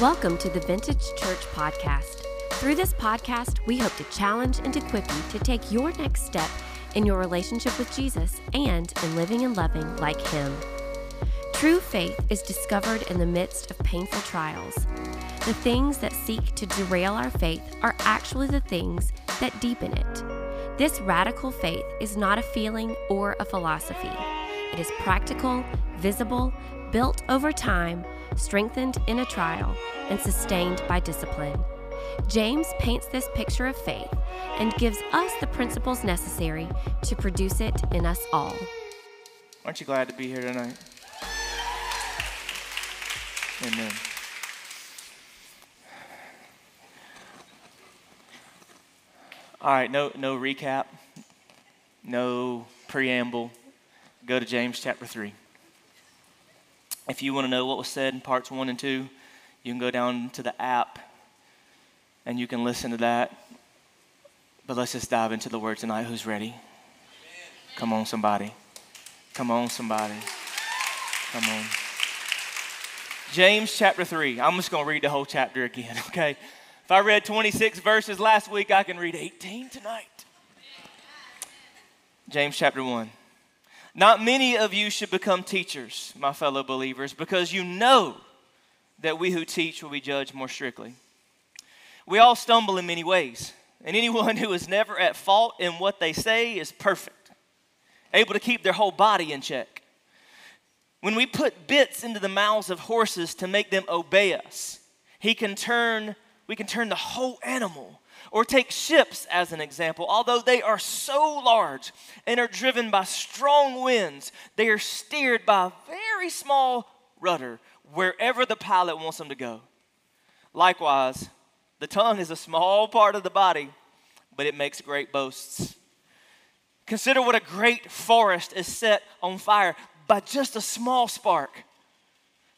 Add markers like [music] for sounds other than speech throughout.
Welcome to the Vintage Church Podcast. Through this podcast, we hope to challenge and equip you to take your next step in your relationship with Jesus and in living and loving like Him. True faith is discovered in the midst of painful trials. The things that seek to derail our faith are actually the things that deepen it. This radical faith is not a feeling or a philosophy. It is practical, visible, built over time, strengthened in a trial, and sustained by discipline. James paints this picture of faith and gives us the principles necessary to produce it in us all. Aren't you glad to be here tonight? Amen. All right, no, no recap, no preamble. Go to James chapter 3. If you want to know what was said in parts 1 and 2, you can go down to the app and you can listen to that. But let's just dive into the word tonight. Who's ready? Come on, somebody. Come on, somebody. Come on. James chapter 3. I'm just going to read the whole chapter again, [laughs] okay? If I read 26 verses last week, I can read 18 tonight. James chapter 1. Not many of you should become teachers, my fellow believers, because you know that we who teach will be judged more strictly. We all stumble in many ways, and anyone who is never at fault in what they say is perfect, able to keep their whole body in check. When we put bits into the mouths of horses to make them obey us, he can turn, we can turn the whole animal. Or take ships as an example. Although they are so large and are driven by strong winds, they are steered by a very small rudder wherever the pilot wants them to go. Likewise, the tongue is a small part of the body, but it makes great boasts. Consider what a great forest is set on fire by just a small spark.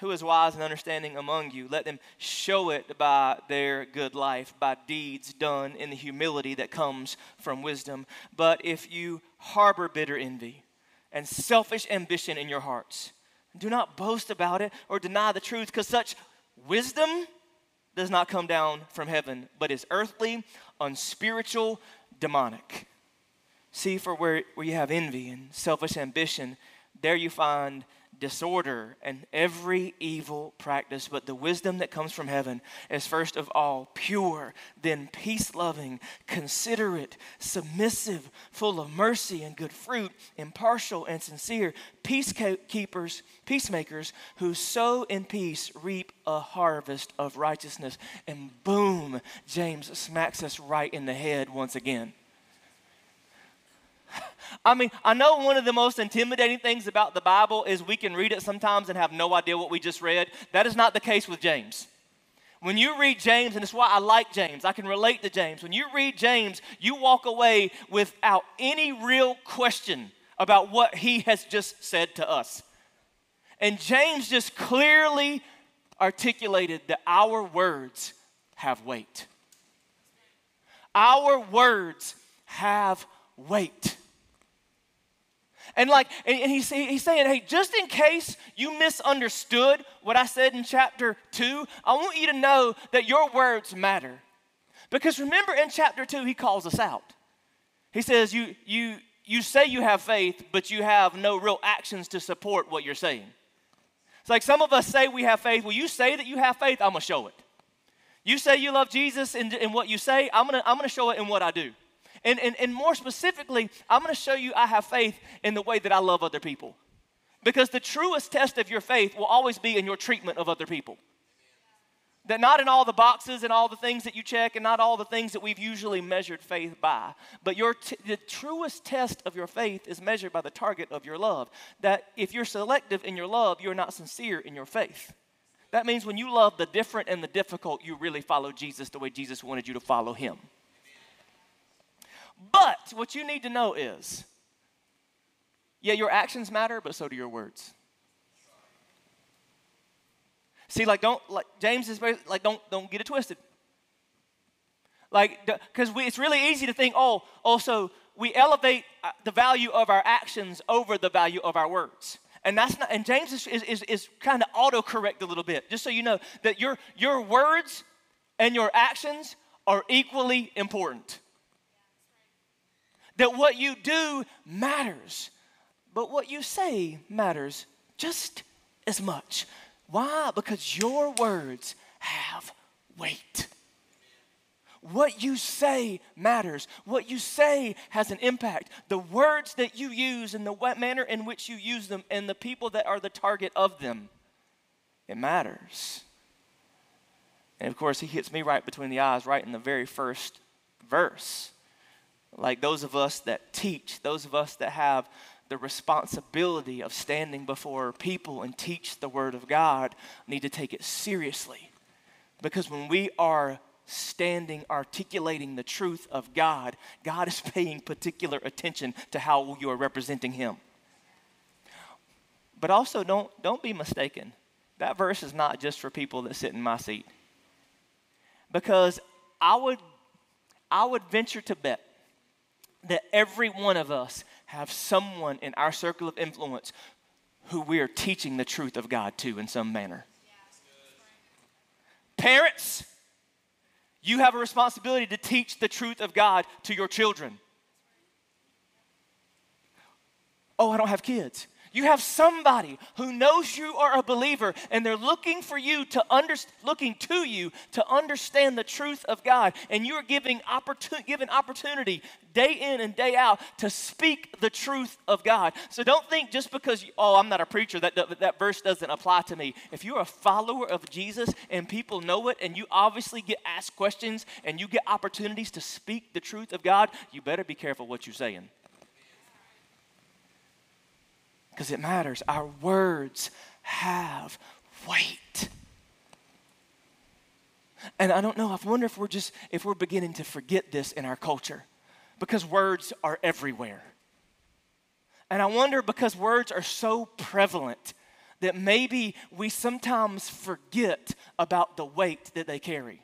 Who is wise and understanding among you? Let them show it by their good life, by deeds done in the humility that comes from wisdom. But if you harbor bitter envy and selfish ambition in your hearts, do not boast about it or deny the truth, because such wisdom does not come down from heaven, but is earthly, unspiritual, demonic. See, for where, where you have envy and selfish ambition, there you find disorder and every evil practice. But the wisdom that comes from heaven is first of all pure, then peace loving, considerate, submissive, full of mercy and good fruit, impartial and sincere, peacekeepers, peacemakers who sow in peace reap a harvest of righteousness. And boom, James smacks us right in the head once again. I mean, I know one of the most intimidating things about the Bible is we can read it sometimes and have no idea what we just read. That is not the case with James. When you read James, and it's why I like James, I can relate to James. When you read James, you walk away without any real question about what he has just said to us. And James just clearly articulated that our words have weight. Our words have weight. And like, and he's, he's saying, hey, just in case you misunderstood what I said in chapter two, I want you to know that your words matter. Because remember in chapter two, he calls us out. He says, you, you, you say you have faith, but you have no real actions to support what you're saying. It's like some of us say we have faith. Well, you say that you have faith, I'm going to show it. You say you love Jesus in, in what you say, I'm gonna, I'm gonna show it in what I do. And, and, and more specifically, I'm gonna show you I have faith in the way that I love other people. Because the truest test of your faith will always be in your treatment of other people. That not in all the boxes and all the things that you check and not all the things that we've usually measured faith by, but your t- the truest test of your faith is measured by the target of your love. That if you're selective in your love, you're not sincere in your faith. That means when you love the different and the difficult, you really follow Jesus the way Jesus wanted you to follow him. But what you need to know is yeah, your actions matter, but so do your words. See, like, don't, like, James is very, like, don't, don't get it twisted. Like, because it's really easy to think, oh, also, we elevate uh, the value of our actions over the value of our words. And that's not, and James is, is, is, is kind of autocorrect a little bit, just so you know that your, your words and your actions are equally important. That what you do matters, but what you say matters just as much. Why? Because your words have weight. What you say matters. What you say has an impact. The words that you use and the manner in which you use them and the people that are the target of them, it matters. And of course, he hits me right between the eyes, right in the very first verse. Like those of us that teach, those of us that have the responsibility of standing before people and teach the Word of God need to take it seriously. Because when we are standing, articulating the truth of God, God is [laughs] paying particular attention to how you are representing Him. But also, don't, don't be mistaken. That verse is not just for people that sit in my seat. Because I would, I would venture to bet that every one of us have someone in our circle of influence who we are teaching the truth of God to in some manner. Parents, you have a responsibility to teach the truth of God to your children. Oh, I don't have kids. You have somebody who knows you are a believer and they're looking for you to under, looking to you to understand the truth of God. And you're giving opportunity, given opportunity day in and day out to speak the truth of God. So don't think just because, you, oh, I'm not a preacher, that, that, that verse doesn't apply to me. If you're a follower of Jesus and people know it and you obviously get asked questions and you get opportunities to speak the truth of God, you better be careful what you're saying because it matters. Our words have weight. And I don't know, I wonder if we're just if we're beginning to forget this in our culture because words are everywhere. And I wonder because words are so prevalent that maybe we sometimes forget about the weight that they carry.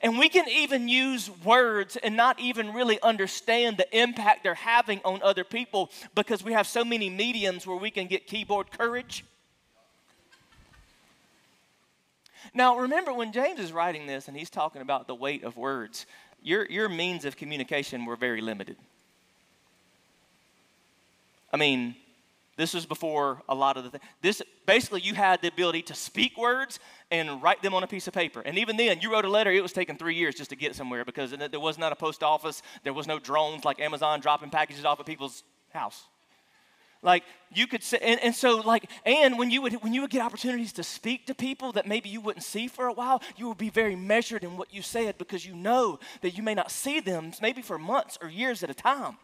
And we can even use words and not even really understand the impact they're having on other people because we have so many mediums where we can get keyboard courage. Now, remember when James is writing this and he's talking about the weight of words, your, your means of communication were very limited. I mean, this was before a lot of the things. This basically you had the ability to speak words and write them on a piece of paper. And even then, you wrote a letter. It was taking three years just to get somewhere because there was not a post office. There was no drones like Amazon dropping packages off at people's house. Like you could say, and, and so like, and when you would when you would get opportunities to speak to people that maybe you wouldn't see for a while, you would be very measured in what you said because you know that you may not see them maybe for months or years at a time.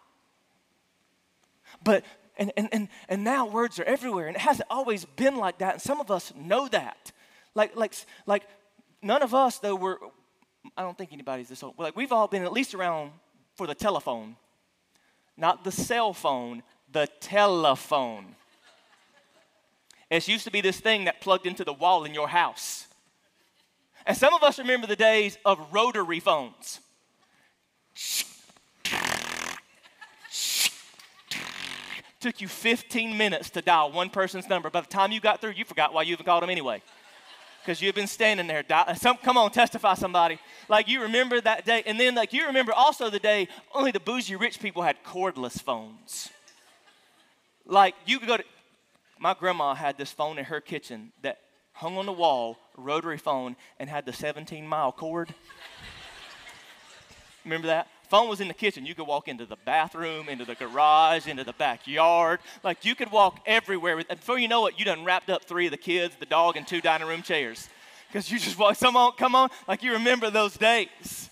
But and, and, and, and now words are everywhere, and it hasn't always been like that, and some of us know that. Like, like, like none of us, though, were, I don't think anybody's this old, like we've all been at least around for the telephone, not the cell phone, the telephone. It used to be this thing that plugged into the wall in your house. And some of us remember the days of rotary phones. Took you 15 minutes to dial one person's number. By the time you got through, you forgot why you even called them anyway. Because you've been standing there. Di- some, come on, testify somebody. Like you remember that day. And then, like, you remember also the day only the bougie rich people had cordless phones. Like, you could go to. My grandma had this phone in her kitchen that hung on the wall, rotary phone, and had the 17 mile cord. Remember that? Phone was in the kitchen. You could walk into the bathroom, into the garage, into the backyard. Like you could walk everywhere. And before you know it, you done wrapped up three of the kids, the dog, and two dining room chairs. Because you just walk, come on, come on. Like you remember those days.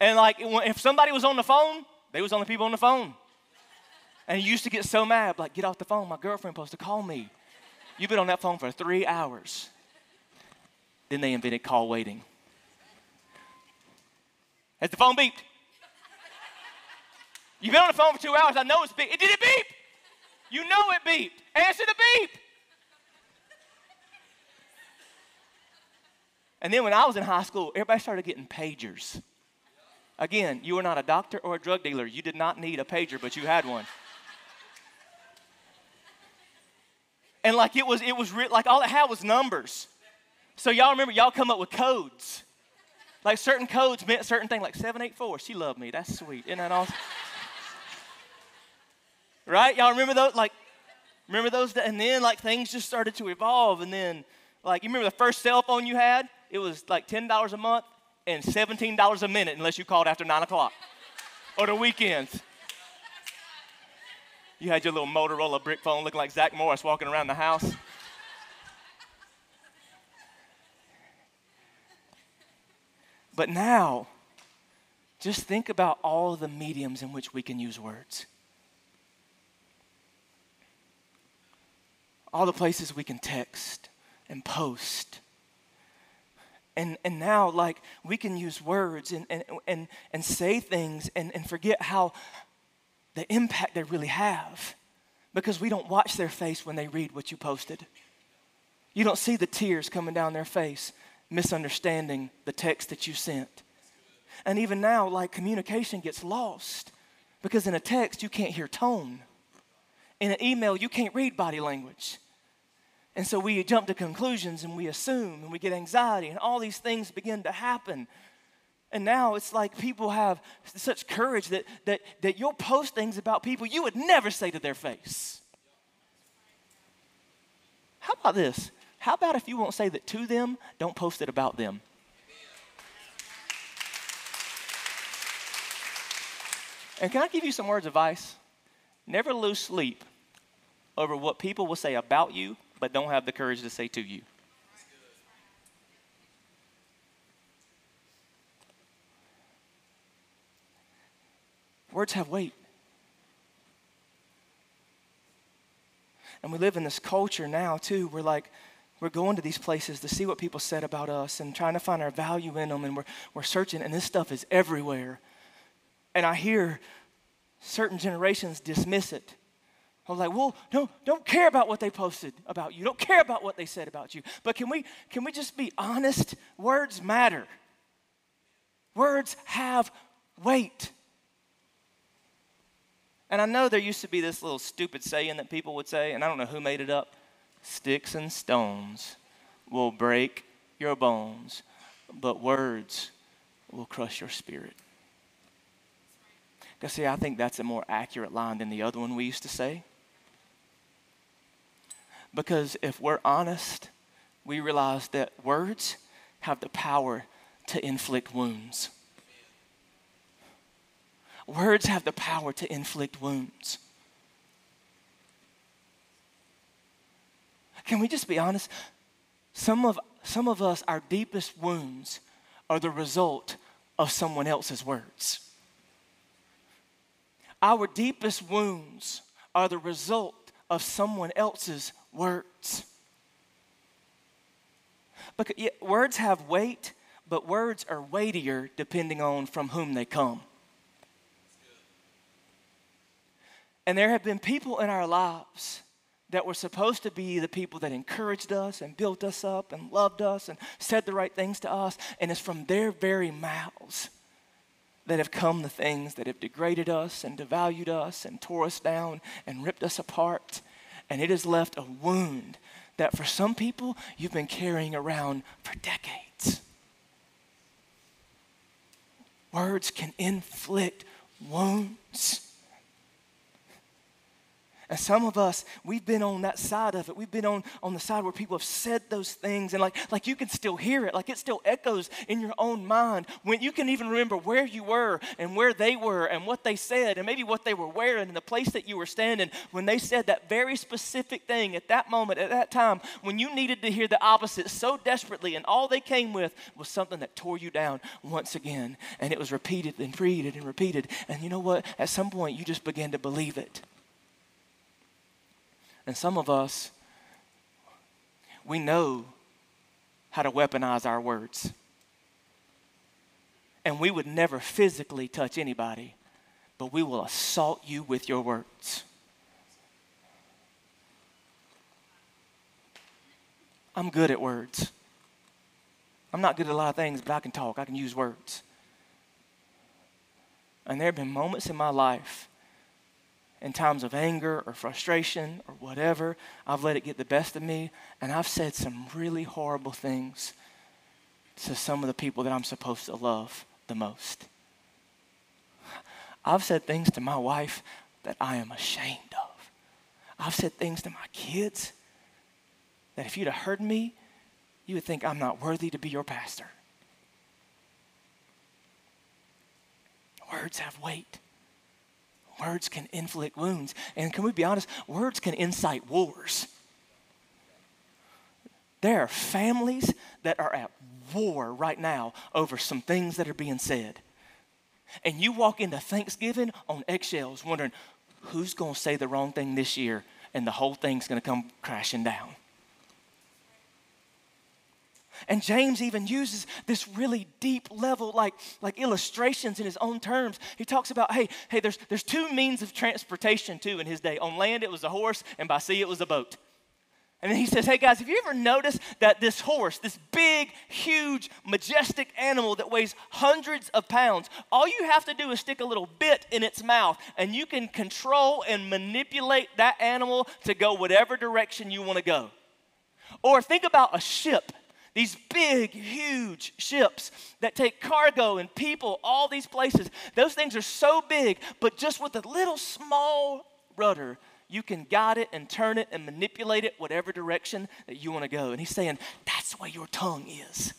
And like if somebody was on the phone, they was only people on the phone. And you used to get so mad, like, get off the phone. My girlfriend supposed to call me. You've been on that phone for three hours. Then they invented call waiting. Has the phone beeped? You've been on the phone for two hours. I know it's beep. It did it beep. You know it beeped. Answer the beep. And then when I was in high school, everybody started getting pagers. Again, you were not a doctor or a drug dealer. You did not need a pager, but you had one. And like it was, it was re- like all it had was numbers. So y'all remember, y'all come up with codes. Like certain codes meant certain things, like 784. She loved me. That's sweet. Isn't that awesome? right? Y'all remember those? Like, remember those? And then like things just started to evolve. And then, like, you remember the first cell phone you had? It was like $10 a month and $17 a minute unless you called after 9 o'clock or the weekends. You had your little Motorola brick phone looking like Zach Morris walking around the house. But now, just think about all the mediums in which we can use words. All the places we can text and post. And, and now, like, we can use words and, and, and, and say things and, and forget how, the impact they really have because we don't watch their face when they read what you posted. You don't see the tears coming down their face, misunderstanding the text that you sent. And even now, like communication gets lost because in a text you can't hear tone. In an email, you can't read body language. And so we jump to conclusions and we assume and we get anxiety, and all these things begin to happen and now it's like people have such courage that, that, that you'll post things about people you would never say to their face. How about this? How about if you won't say that to them, don't post it about them? And can I give you some words of advice? Never lose sleep over what people will say about you, but don't have the courage to say to you. Words have weight. And we live in this culture now, too. We're like, we're going to these places to see what people said about us and trying to find our value in them. And we're, we're searching, and this stuff is everywhere. And I hear certain generations dismiss it. I'm like, well, no, don't care about what they posted about you. Don't care about what they said about you. But can we, can we just be honest? Words matter. Words have weight. And I know there used to be this little stupid saying that people would say, and I don't know who made it up sticks and stones will break your bones, but words will crush your spirit. Because, see, I think that's a more accurate line than the other one we used to say. Because if we're honest, we realize that words have the power to inflict wounds. Words have the power to inflict wounds. Can we just be honest? Some of, some of us, our deepest wounds are the result of someone else's words. Our deepest wounds are the result of someone else's words. Yeah, words have weight, but words are weightier depending on from whom they come. And there have been people in our lives that were supposed to be the people that encouraged us and built us up and loved us and said the right things to us. And it's from their very mouths that have come the things that have degraded us and devalued us and tore us down and ripped us apart. And it has left a wound that for some people you've been carrying around for decades. Words can inflict wounds. And some of us, we've been on that side of it. We've been on, on the side where people have said those things and like, like you can still hear it, like it still echoes in your own mind. When you can even remember where you were and where they were and what they said and maybe what they were wearing and the place that you were standing when they said that very specific thing at that moment, at that time, when you needed to hear the opposite so desperately and all they came with was something that tore you down once again. And it was repeated and repeated and repeated. And you know what? At some point, you just began to believe it. And some of us, we know how to weaponize our words. And we would never physically touch anybody, but we will assault you with your words. I'm good at words. I'm not good at a lot of things, but I can talk, I can use words. And there have been moments in my life in times of anger or frustration or whatever, I've let it get the best of me, and I've said some really horrible things to some of the people that I'm supposed to love the most. I've said things to my wife that I am ashamed of. I've said things to my kids that if you'd have heard me, you would think I'm not worthy to be your pastor. Words have weight. Words can inflict wounds. And can we be honest? Words can incite wars. There are families that are at war right now over some things that are being said. And you walk into Thanksgiving on eggshells wondering who's going to say the wrong thing this year, and the whole thing's going to come crashing down. And James even uses this really deep level, like, like illustrations in his own terms. He talks about, hey, hey, there's, there's two means of transportation too in his day. On land, it was a horse, and by sea, it was a boat. And then he says, hey guys, have you ever noticed that this horse, this big, huge, majestic animal that weighs hundreds of pounds, all you have to do is stick a little bit in its mouth, and you can control and manipulate that animal to go whatever direction you want to go. Or think about a ship these big, huge ships that take cargo and people all these places. Those things are so big, but just with a little small rudder, you can guide it and turn it and manipulate it whatever direction that you want to go. And he's saying that's the way your tongue is.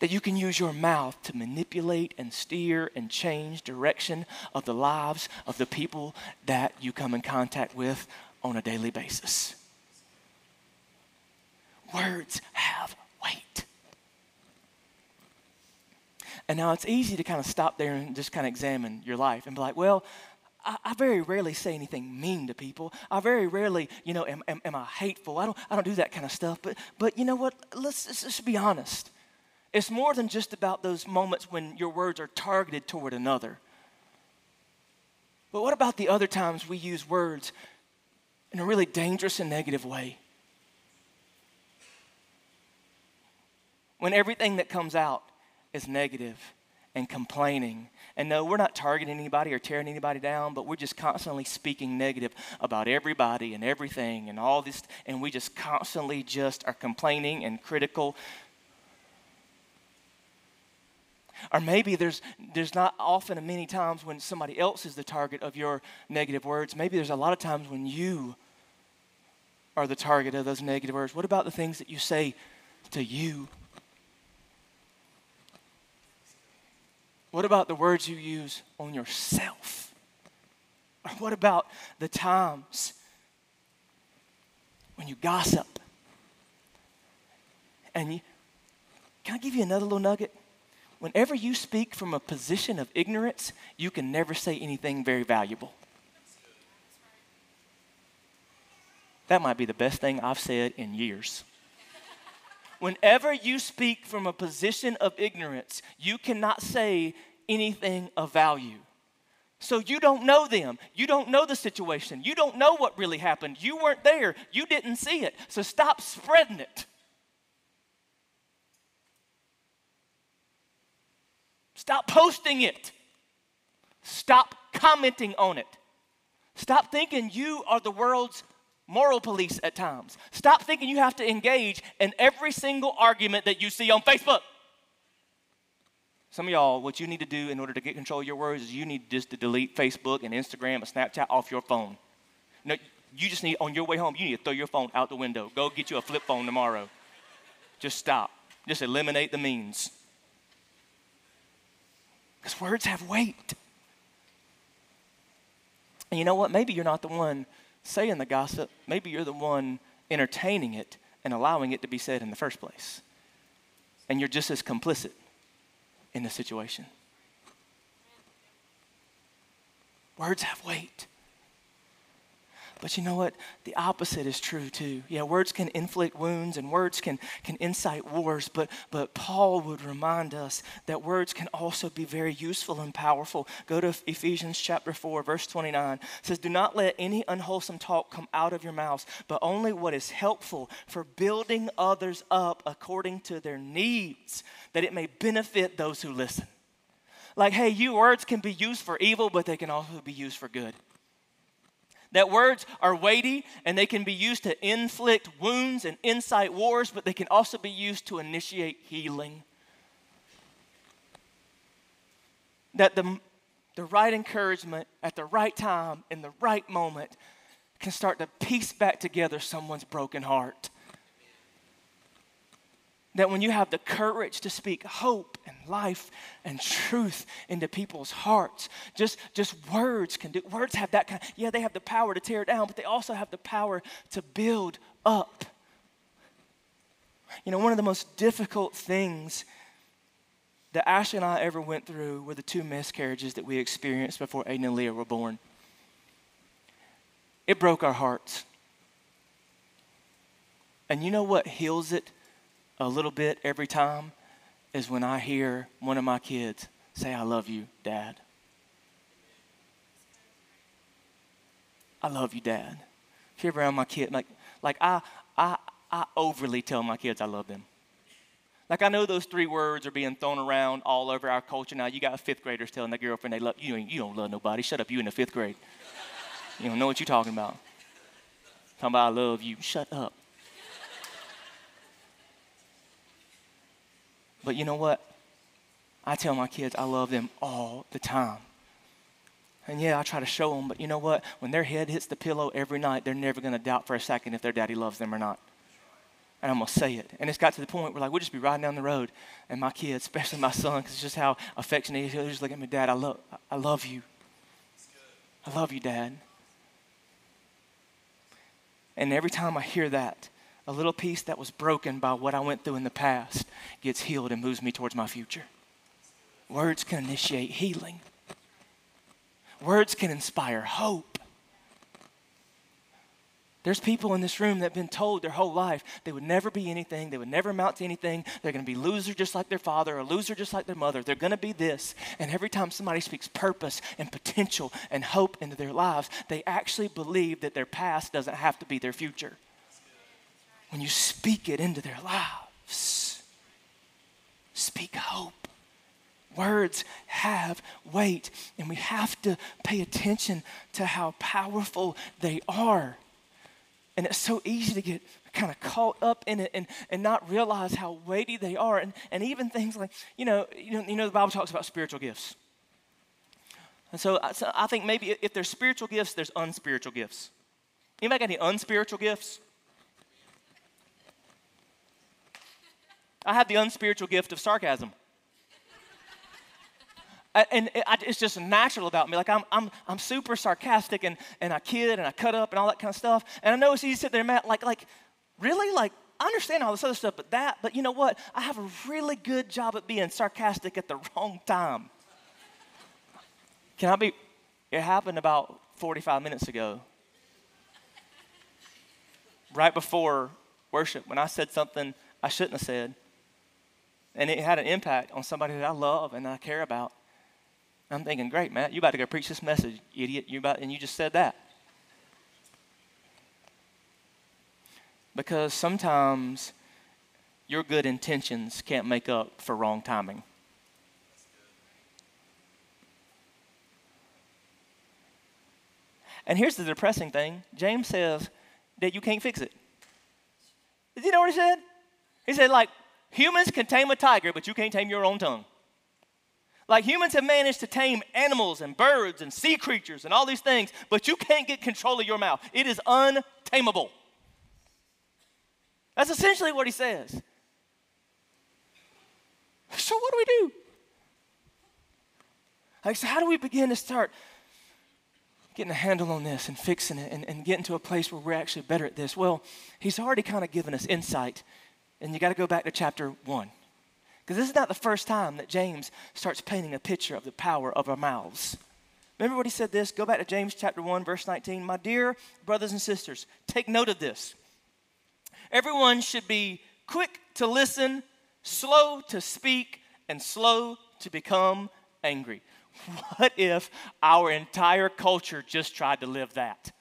That you can use your mouth to manipulate and steer and change direction of the lives of the people that you come in contact with on a daily basis. Words have weight. And now it's easy to kind of stop there and just kind of examine your life and be like, well, I, very rarely say anything mean to people. I very rarely, you know, am, am, am, I hateful? I don't, I don't do that kind of stuff. But, but you know what? Let's, let's just be honest. It's more than just about those moments when your words are targeted toward another. But what about the other times we use words in a really dangerous and negative way? when everything that comes out is negative and complaining. And no, we're not targeting anybody or tearing anybody down, but we're just constantly speaking negative about everybody and everything and all this, and we just constantly just are complaining and critical. Or maybe there's, there's not often many times when somebody else is the target of your negative words. Maybe there's a lot of times when you are the target of those negative words. What about the things that you say to you? What about the words you use on yourself? Or what about the times when you gossip? And you, can I give you another little nugget? Whenever you speak from a position of ignorance, you can never say anything very valuable. That might be the best thing I've said in years. Whenever you speak from a position of ignorance, you cannot say anything of value. So you don't know them. You don't know the situation. You don't know what really happened. You weren't there. You didn't see it. So stop spreading it. Stop posting it. Stop commenting on it. Stop thinking you are the world's moral police at times. Stop thinking you have to engage in every single argument that you see on Facebook. Some of y'all, what you need to do in order to get control of your words is you need just to delete Facebook and Instagram and Snapchat off your phone. No, you just need, on your way home, you need to throw your phone out the window. Go get you a flip phone tomorrow. Just stop. Just eliminate the means. Because words have weight. And you know what? Maybe you're not the one saying the gossip. Maybe you're the one entertaining it and allowing it to be said in the first place. And you're just as complicit in the situation. Words have weight. But you know what? The opposite is true too. Yeah, words can inflict wounds and words can, can incite wars, but, but Paul would remind us that words can also be very useful and powerful. Go to Ephesians chapter 4, verse 29. It says, Do not let any unwholesome talk come out of your mouths, but only what is helpful for building others up according to their needs, that it may benefit those who listen. Like, hey, you words can be used for evil, but they can also be used for good. That words are weighty and they can be used to inflict wounds and incite wars, but they can also be used to initiate healing. That the, the right encouragement at the right time in the right moment can start to piece back together someone's broken heart that when you have the courage to speak hope and life and truth into people's hearts just just words can do words have that kind of, yeah they have the power to tear down but they also have the power to build up you know one of the most difficult things that Ashley and I ever went through were the two miscarriages that we experienced before Aiden and Leah were born. It broke our hearts. And you know what heals it a little bit every time is when I hear one of my kids say, I love you, Dad. I love you, Dad. If you're around my kid, like, like I, I, I overly tell my kids I love them. Like I know those three words are being thrown around all over our culture now. You got fifth graders telling their girlfriend they love you. You don't love nobody. Shut up. You in the fifth grade. You don't know what you're talking about. Talking about I love you. Shut up. But you know what? I tell my kids I love them all the time. And yeah, I try to show them, but you know what? When their head hits the pillow every night, they're never going to doubt for a second if their daddy loves them or not. And I'm going to say it. And it's got to the point where, like, we'll just be riding down the road, and my kids, [laughs] especially my son, because it's just how affectionate he is, he'll just look at me, Dad, I love, I love you. I love you, Dad. And every time I hear that, a little piece that was broken by what I went through in the past gets healed and moves me towards my future. Words can initiate healing, words can inspire hope. There's people in this room that have been told their whole life they would never be anything, they would never amount to anything, they're going to be loser just like their father, or loser just like their mother, they're going to be this. And every time somebody speaks purpose and potential and hope into their lives, they actually believe that their past doesn't have to be their future when you speak it into their lives. Speak hope. Words have weight, and we have to pay attention to how powerful they are. And it's so easy to get kind of caught up in it and, and not realize how weighty they are. And, and even things like, you know, you know, you know, the Bible talks about spiritual gifts. And so, uh, so I think maybe if there's spiritual gifts, there's unspiritual gifts. Anybody got any unspiritual gifts? I have the unspiritual gift of sarcasm. and it's just natural about me. Like I'm, I'm, I'm super sarcastic and, and I kid and I cut up and all that kind of stuff. And I know it's easy to sit there Matt, like, like, really? Like, I understand all this other stuff, but that, but you know what? I have a really good job at being sarcastic at the wrong time. Can I be? It happened about 45 minutes ago. Right before worship, when I said something I shouldn't have said. And it had an impact on somebody that I love and I care about. I'm thinking, great, Matt, you about to go preach this message, idiot. You about, and you just said that. Because sometimes your good intentions can't make up for wrong timing. And here's the depressing thing James says that you can't fix it. Did you know what he said? He said, like, Humans can tame a tiger, but you can't tame your own tongue. Like humans have managed to tame animals and birds and sea creatures and all these things, but you can't get control of your mouth. It is untamable. That's essentially what he says. So, what do we do? Like, so how do we begin to start getting a handle on this and fixing it and, and getting to a place where we're actually better at this? Well, he's already kind of given us insight, and you got to go back to chapter one. Because this is not the first time that James starts painting a picture of the power of our mouths. Remember what he said this? Go back to James chapter 1, verse 19. My dear brothers and sisters, take note of this. Everyone should be quick to listen, slow to speak, and slow to become angry. [laughs] What if our entire culture just tried to live that?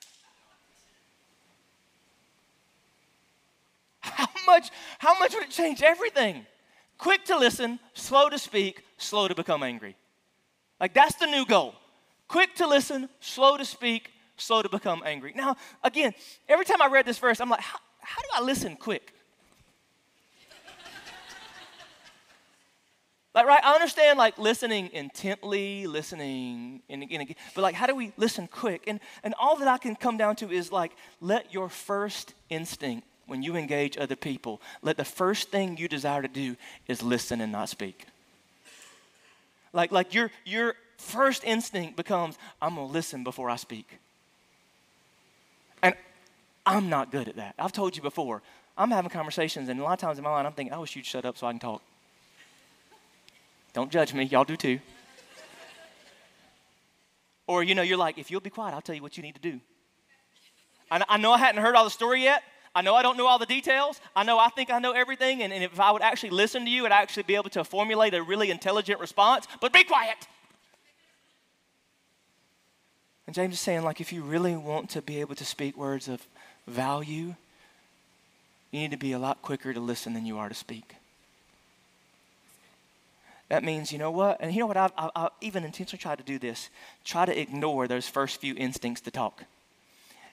[laughs] How much, how much would it change everything? Quick to listen, slow to speak, slow to become angry. Like that's the new goal. Quick to listen, slow to speak, slow to become angry. Now, again, every time I read this verse, I'm like, how, how do I listen quick? [laughs] Like, right, I understand like listening intently, listening, but like, how do we listen quick? And, and all that I can come down to is like, let your first instinct when you engage other people, let the first thing you desire to do is listen and not speak. Like, like your, your first instinct becomes, I'm gonna listen before I speak. And I'm not good at that. I've told you before, I'm having conversations, and a lot of times in my mind, I'm thinking, I wish you'd shut up so I can talk. Don't judge me, y'all do too. Or, you know, you're like, if you'll be quiet, I'll tell you what you need to do. I, I know I hadn't heard all the story yet. I know I don't know all the details. I know I think I know everything. And, and if I would actually listen to you, I'd actually be able to formulate a really intelligent response. But be quiet. And James is saying, like, if you really want to be able to speak words of value, you need to be a lot quicker to listen than you are to speak. That means, you know what? And you know what? I've, I've, even intentionally tried to do this. Try to ignore those first few instincts to talk.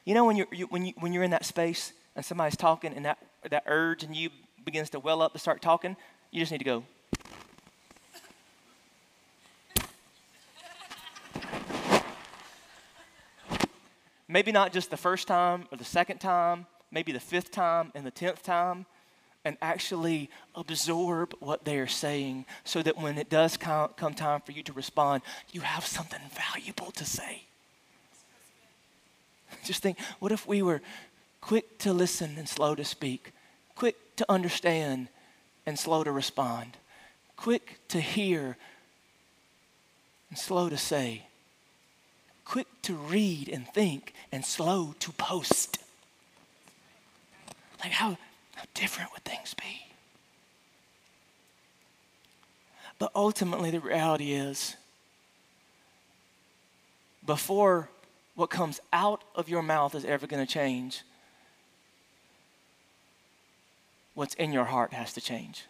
You know, when you're, you, when, you, when you're in that space and somebody's talking and that, that urge in you begins to well up to start talking, you just need to go. Maybe not just the first time or the second time, maybe the fifth time and the tenth time and actually absorb what they are saying so that when it does come, time for you to respond, you have something valuable to say. Just think what if we were quick to listen and slow to speak, quick to understand and slow to respond, quick to hear and slow to say, quick to read and think and slow to post? Like, how how different would things be? But ultimately, the reality is before what comes out of your mouth is ever going to change, what's in your heart has to change.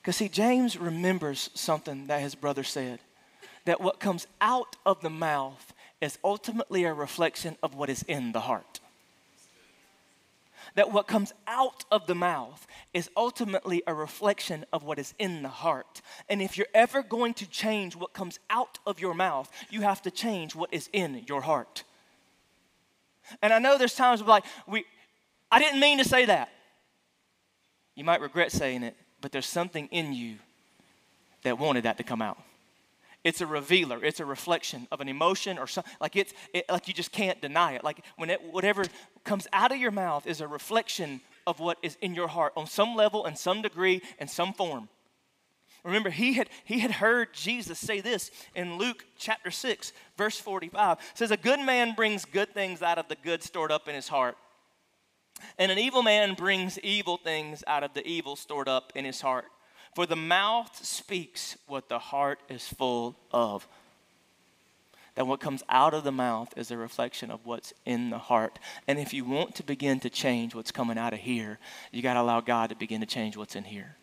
Because, see, James remembers something that his brother said that what comes out of the mouth is ultimately a reflection of what is in the heart that what comes out of the mouth is ultimately a reflection of what is in the heart. And if you're ever going to change what comes out of your mouth, you have to change what is in your heart. And I know there's times where like we I didn't mean to say that. You might regret saying it, but there's something in you that wanted that to come out. It's a revealer. It's a reflection of an emotion or something. Like it's it, like you just can't deny it. Like when it, whatever comes out of your mouth is a reflection of what is in your heart on some level, in some degree, in some form. Remember, he had he had heard Jesus say this in Luke chapter six, verse forty-five. It says, "A good man brings good things out of the good stored up in his heart." And an evil man brings evil things out of the evil stored up in his heart. For the mouth speaks what the heart is full of. That what comes out of the mouth is a reflection of what's in the heart. And if you want to begin to change what's coming out of here, you got to allow God to begin to change what's in here.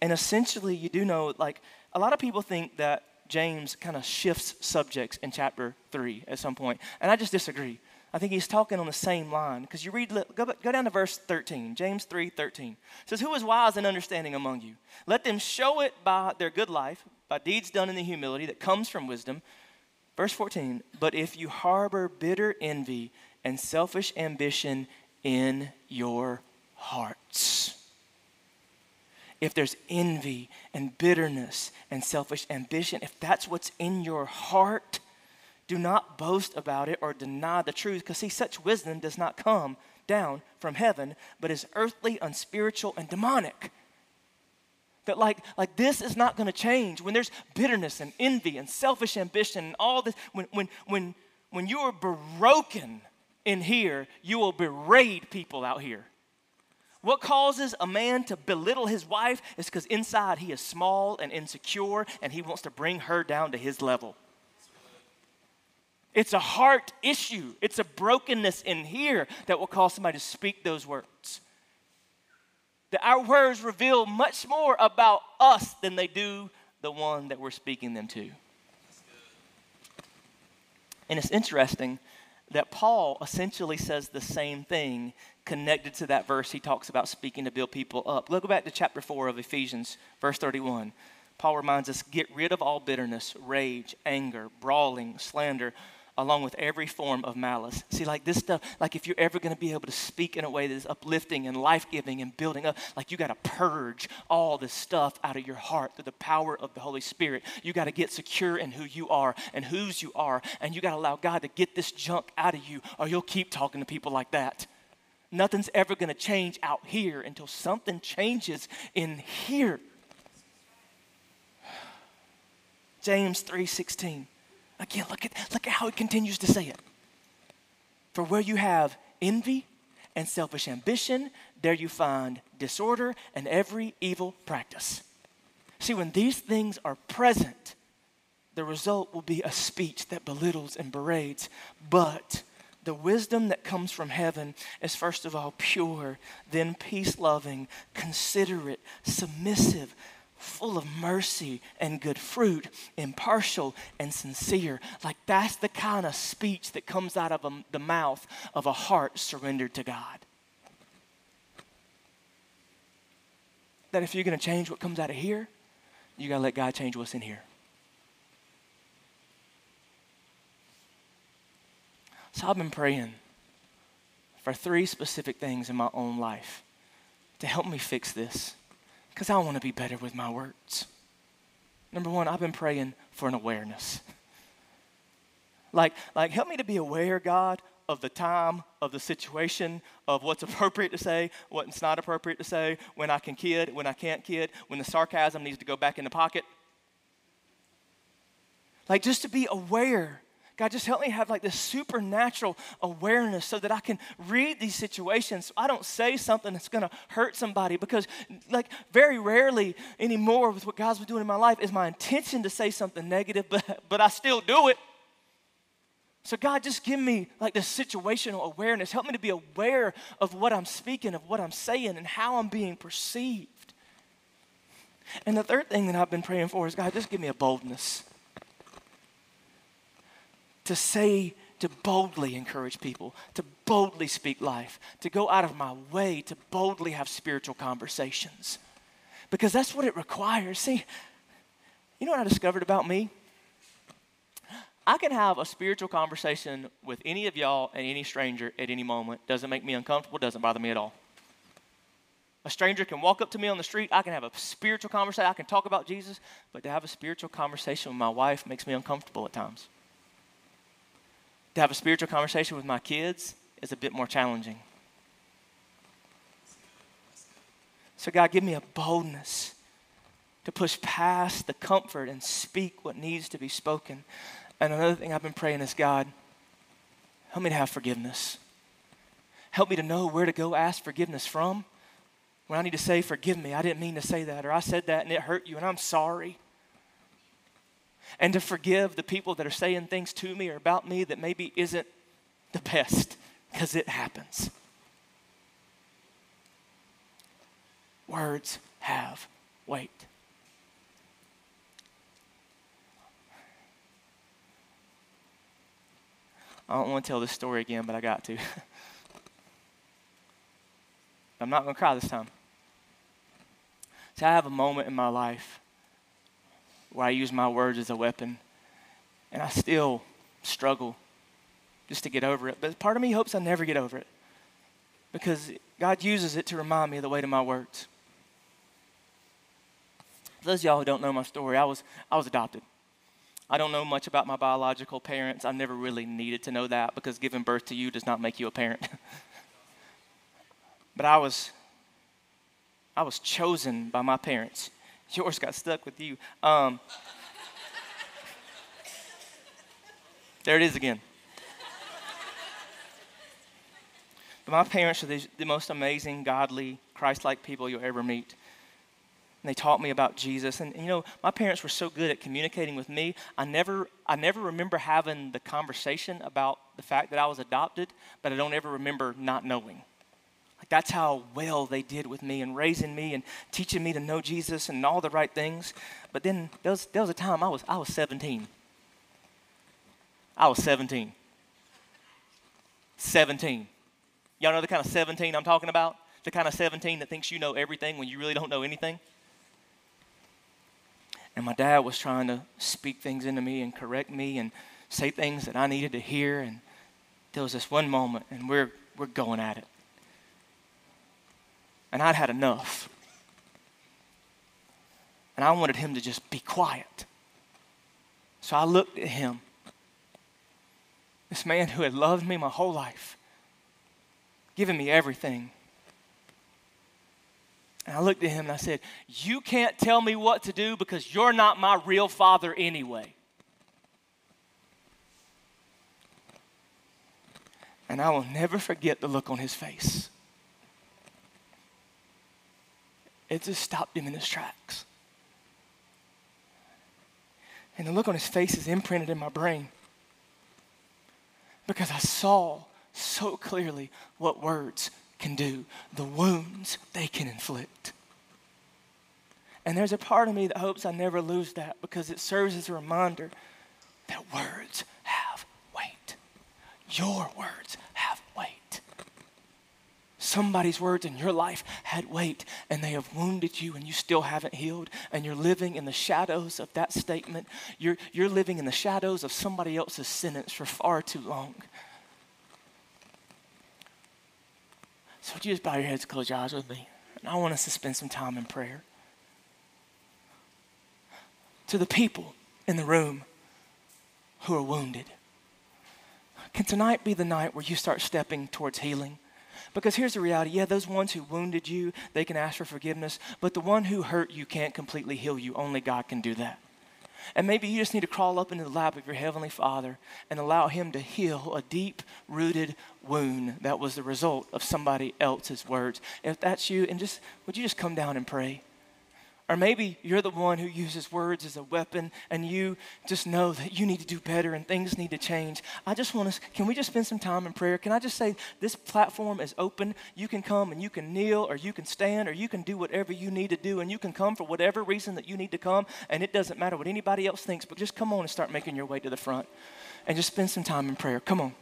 And essentially, you do know, like, a lot of people think that James kind of shifts subjects in chapter 3 at some point. And I just disagree. I think he's talking on the same line because you read, go, go down to verse 13, James 3 13. It says, Who is wise and understanding among you? Let them show it by their good life, by deeds done in the humility that comes from wisdom. Verse 14, but if you harbor bitter envy and selfish ambition in your hearts, if there's envy and bitterness and selfish ambition, if that's what's in your heart, do not boast about it or deny the truth, because see, such wisdom does not come down from heaven, but is earthly, unspiritual, and demonic. That like, like this is not going to change. When there's bitterness and envy and selfish ambition and all this, when, when, when, when you are broken in here, you will berate people out here. What causes a man to belittle his wife is because inside he is small and insecure and he wants to bring her down to his level. It's a heart issue. It's a brokenness in here that will cause somebody to speak those words. That our words reveal much more about us than they do the one that we're speaking them to. And it's interesting that Paul essentially says the same thing connected to that verse he talks about speaking to build people up. Look back to chapter 4 of Ephesians, verse 31. Paul reminds us get rid of all bitterness, rage, anger, brawling, slander along with every form of malice. See, like this stuff, like if you're ever going to be able to speak in a way that is uplifting and life giving and building up, like you got to purge all this stuff out of your heart through the power of the Holy Spirit. You got to get secure in who you are and whose you are, and you got to allow God to get this junk out of you, or you'll keep talking to people like that. Nothing's ever going to change out here until something changes in here. James 3:16 Again, look at, look at how he continues to say it. For where you have envy and selfish ambition, there you find disorder and every evil practice. See, when these things are present, the result will be a speech that belittles and berates. But the wisdom that comes from heaven is first of all pure, then peace loving, considerate, submissive full of mercy and good fruit, impartial and sincere. Like that's the kind of speech that comes out of a, the mouth of a heart surrendered to God. That if you're going to change what comes out of here, you got to let God change what's in here. So I've been praying for three specific things in my own life to help me fix this because I want to be better with my words. Number one, I've been praying for an awareness. Like, like help me to be aware, God, of the time, of the situation, of what's [laughs] appropriate to say, what's not appropriate to say, when I can kid, when I can't kid, when the sarcasm needs to go back in the pocket. Like just to be aware God, just help me have like this supernatural awareness so that I can read these situations. So I don't say something that's going to hurt somebody because, like, very rarely anymore with what God's been doing in my life is my intention to say something negative, [laughs] but, but I still do it. So, God, just give me like this situational awareness. Help me to be aware of what I'm speaking, of what I'm saying, and how I'm being perceived. And the third thing that I've been praying for is God, just give me a boldness to say, to boldly encourage people, to boldly speak life, to go out of my way to boldly have spiritual conversations. Because that's what it requires. See, you know what I discovered about me? I can have a spiritual conversation with any of y'all and any stranger at any moment. Doesn't make me uncomfortable, doesn't bother me at all. A stranger can walk up to me on the street. I can have a spiritual conversation. I can talk about Jesus. But to have a spiritual conversation with my wife makes me uncomfortable at times to have a spiritual conversation with my kids is a bit more challenging. So, God, give me a boldness to push past the comfort and speak what needs to be spoken. And another thing I've been praying is, God, help me to have forgiveness. Help me to know where to go ask forgiveness from. When I need to say, forgive me, I didn't mean to say that, or I said that and it hurt you, and I'm sorry and to forgive the people that are saying things to me or about me that maybe isn't the best because it happens. Words have weight. I don't want to tell this story again, but I got to. [laughs] I'm not going to cry this time. So I have a moment in my life where I use my words as a weapon, and I still struggle just to get over it. But part of me hopes I never get over it because God uses it to remind me of the weight of my words. For those of y'all who don't know my story, I was, I was adopted. I don't know much about my biological parents. I never really needed to know that because giving birth to you does not make you a parent. [laughs] but I was, I was chosen by my parents. [laughs] Yours got stuck with you. Um, there it is again. But my parents are the, most amazing, godly, Christ like people you'll ever meet. And they taught me about Jesus. And, and, you know, my parents were so good at communicating with me. I never, I never remember having the conversation about the fact that I was adopted, but I don't ever remember not knowing. That's how well they did with me and raising me and teaching me to know Jesus and all the right things. But then there was, there was a time I was, I was 17. I was 17. 17. Y'all know the kind of 17 I'm talking about? The kind of 17 that thinks you know everything when you really don't know anything? And my dad was trying to speak things into me and correct me and say things that I needed to hear. And there was this one moment, and we're, we're going at it. And I'd had enough. And I wanted him to just be quiet. So I looked at him, this man who had loved me my whole life, given me everything. And I looked at him and I said, You can't tell me what to do because you're not my real father anyway. And I will never forget the look on his face. It just stopped him in his tracks. And the look on his face is imprinted in my brain because I saw so clearly what words can do, the wounds they can inflict. And there's a part of me that hopes I never lose that because it serves as a reminder that words have weight. Your words have. Somebody's words in your life had weight and they have wounded you and you still haven't healed and you're living in the shadows of that statement. You're, you're living in the shadows of somebody else's sentence for far too long. So would you just bow your heads, close your eyes with me? And I want us to spend some time in prayer. To the people in the room who are wounded, can tonight be the night where you start stepping towards healing? Because here's the reality yeah, those ones who wounded you, they can ask for forgiveness, but the one who hurt you can't completely heal you. Only God can do that. And maybe you just need to crawl up into the lap of your Heavenly Father and allow Him to heal a deep rooted wound that was the result of somebody else's words. If that's you, and just would you just come down and pray? Or maybe you're the one who uses words as a weapon and you just know that you need to do better and things need to change. I just want to, can we just spend some time in prayer? Can I just say this platform is open? You can come and you can kneel or you can stand or you can do whatever you need to do and you can come for whatever reason that you need to come and it doesn't matter what anybody else thinks, but just come on and start making your way to the front and just spend some time in prayer. Come on.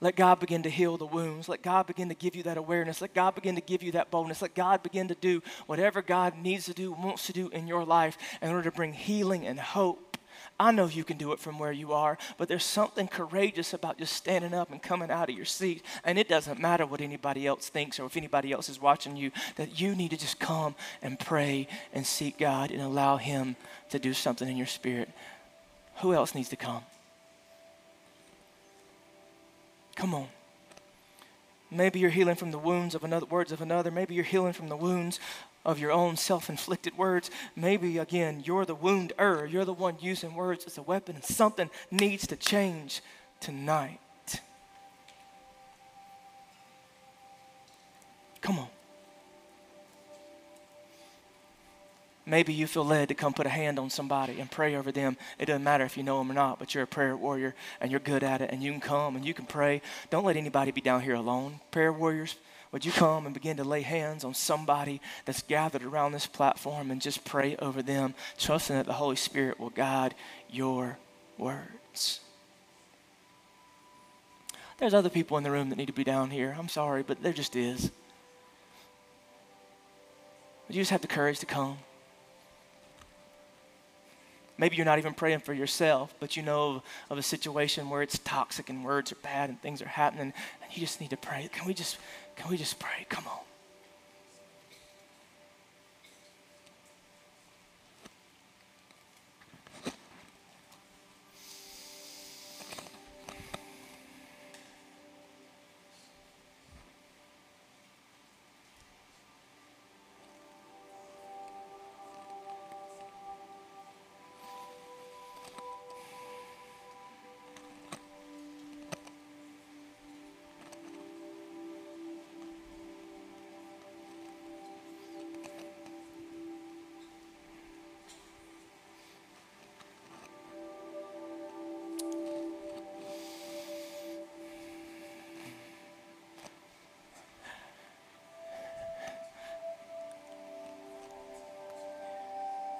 Let God begin to heal the wounds. Let God begin to give you that awareness. Let God begin to give you that boldness. Let God begin to do whatever God needs to do, wants to do in your life in order to bring healing and hope. I know you can do it from where you are, but there's something courageous about just standing up and coming out of your seat. And it doesn't matter what anybody else thinks or if anybody else is watching you, that you need to just come and pray and seek God and allow Him to do something in your spirit. Who else needs to come? Come on. Maybe you're healing from the wounds of another words of another. Maybe you're healing from the wounds of your own self-inflicted words. Maybe again, you're the wounder. You're the one using words as a weapon, and something needs to change tonight. Come on. Maybe you feel led to come put a hand on somebody and pray over them. It doesn't matter if you know them or not, but you're a prayer warrior and you're good at it and you can come and you can pray. Don't let anybody be down here alone. Prayer warriors, would you come and begin to lay hands on somebody that's gathered around this platform and just pray over them, trusting that the Holy Spirit will guide your words? There's other people in the room that need to be down here. I'm sorry, but there just is. But you just have the courage to come. Maybe you're not even praying for yourself, but you know of, a situation where it's toxic and words are bad and things are happening, and you just need to pray. Can we just, can we just pray? Come on.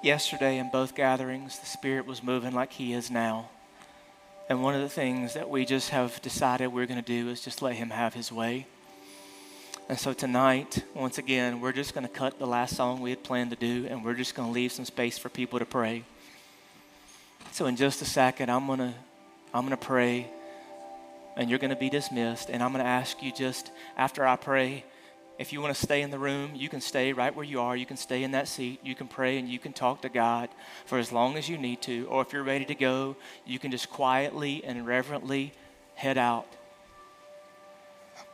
Yesterday in both gatherings, the Spirit was moving like He is now. And one of the things that we just have decided we're going to do is just let Him have His way. And so tonight, once again, we're just going to cut the last song we had planned to do, and we're just going to leave some space for people to pray. So in just a second, I'm going to I'm going to pray, and you're going to be dismissed. And I'm going to ask you just after I pray, if you want to stay in the room, you can stay right where you are. You can stay in that seat. You can pray and you can talk to God for as long as you need to. Or if you're ready to go, you can just quietly and reverently head out.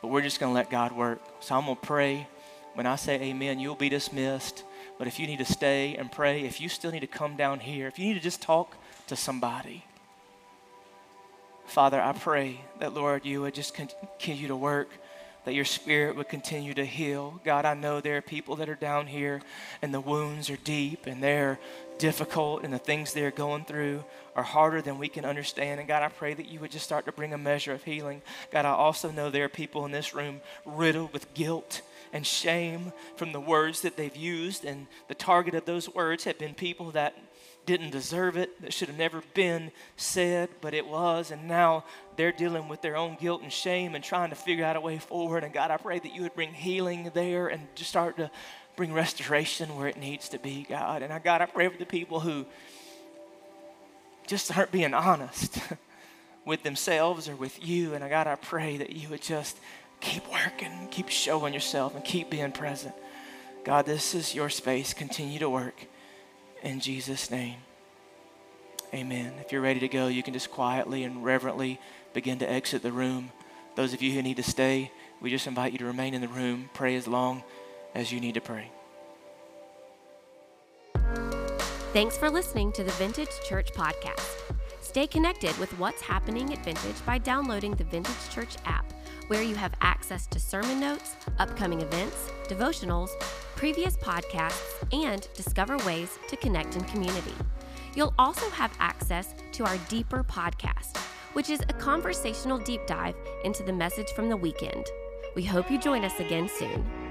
But we're just going to let God work. So I'm going to pray. When I say amen, you'll be dismissed. But if you need to stay and pray, if you still need to come down here, if you need to just talk to somebody, Father, I pray that, Lord, you would just continue to work that your spirit would continue to heal. God, I know there are people that are down here and the wounds are deep and they're difficult and the things they're going through are harder than we can understand. And God, I pray that you would just start to bring a measure of healing. God, I also know there are people in this room riddled with guilt and shame from the words that they've used. And the target of those words have been people that didn't deserve it, that should have never been said, but it was. And now they're dealing with their own guilt and shame and trying to figure out a way forward. And God, I pray that you would bring healing there and just start to bring restoration where it needs to be, God. And I, God, I pray for the people who just aren't being honest [laughs] with themselves or with you. And I, God, I pray that you would just keep working, keep showing yourself, and keep being present. God, this is your space. Continue to work in Jesus' name. Amen. If you're ready to go, you can just quietly and reverently begin to exit the room. Those of you who need to stay, we just invite you to remain in the room. Pray as long as you need to pray. Thanks for listening to the Vintage Church Podcast. Stay connected with what's happening at Vintage by downloading the Vintage Church app, where you have access to sermon notes, upcoming events, devotionals, previous podcasts, and discover ways to connect in community. You'll also have access to our Deeper podcast, which is a conversational deep dive into the message from the weekend. We hope you join us again soon.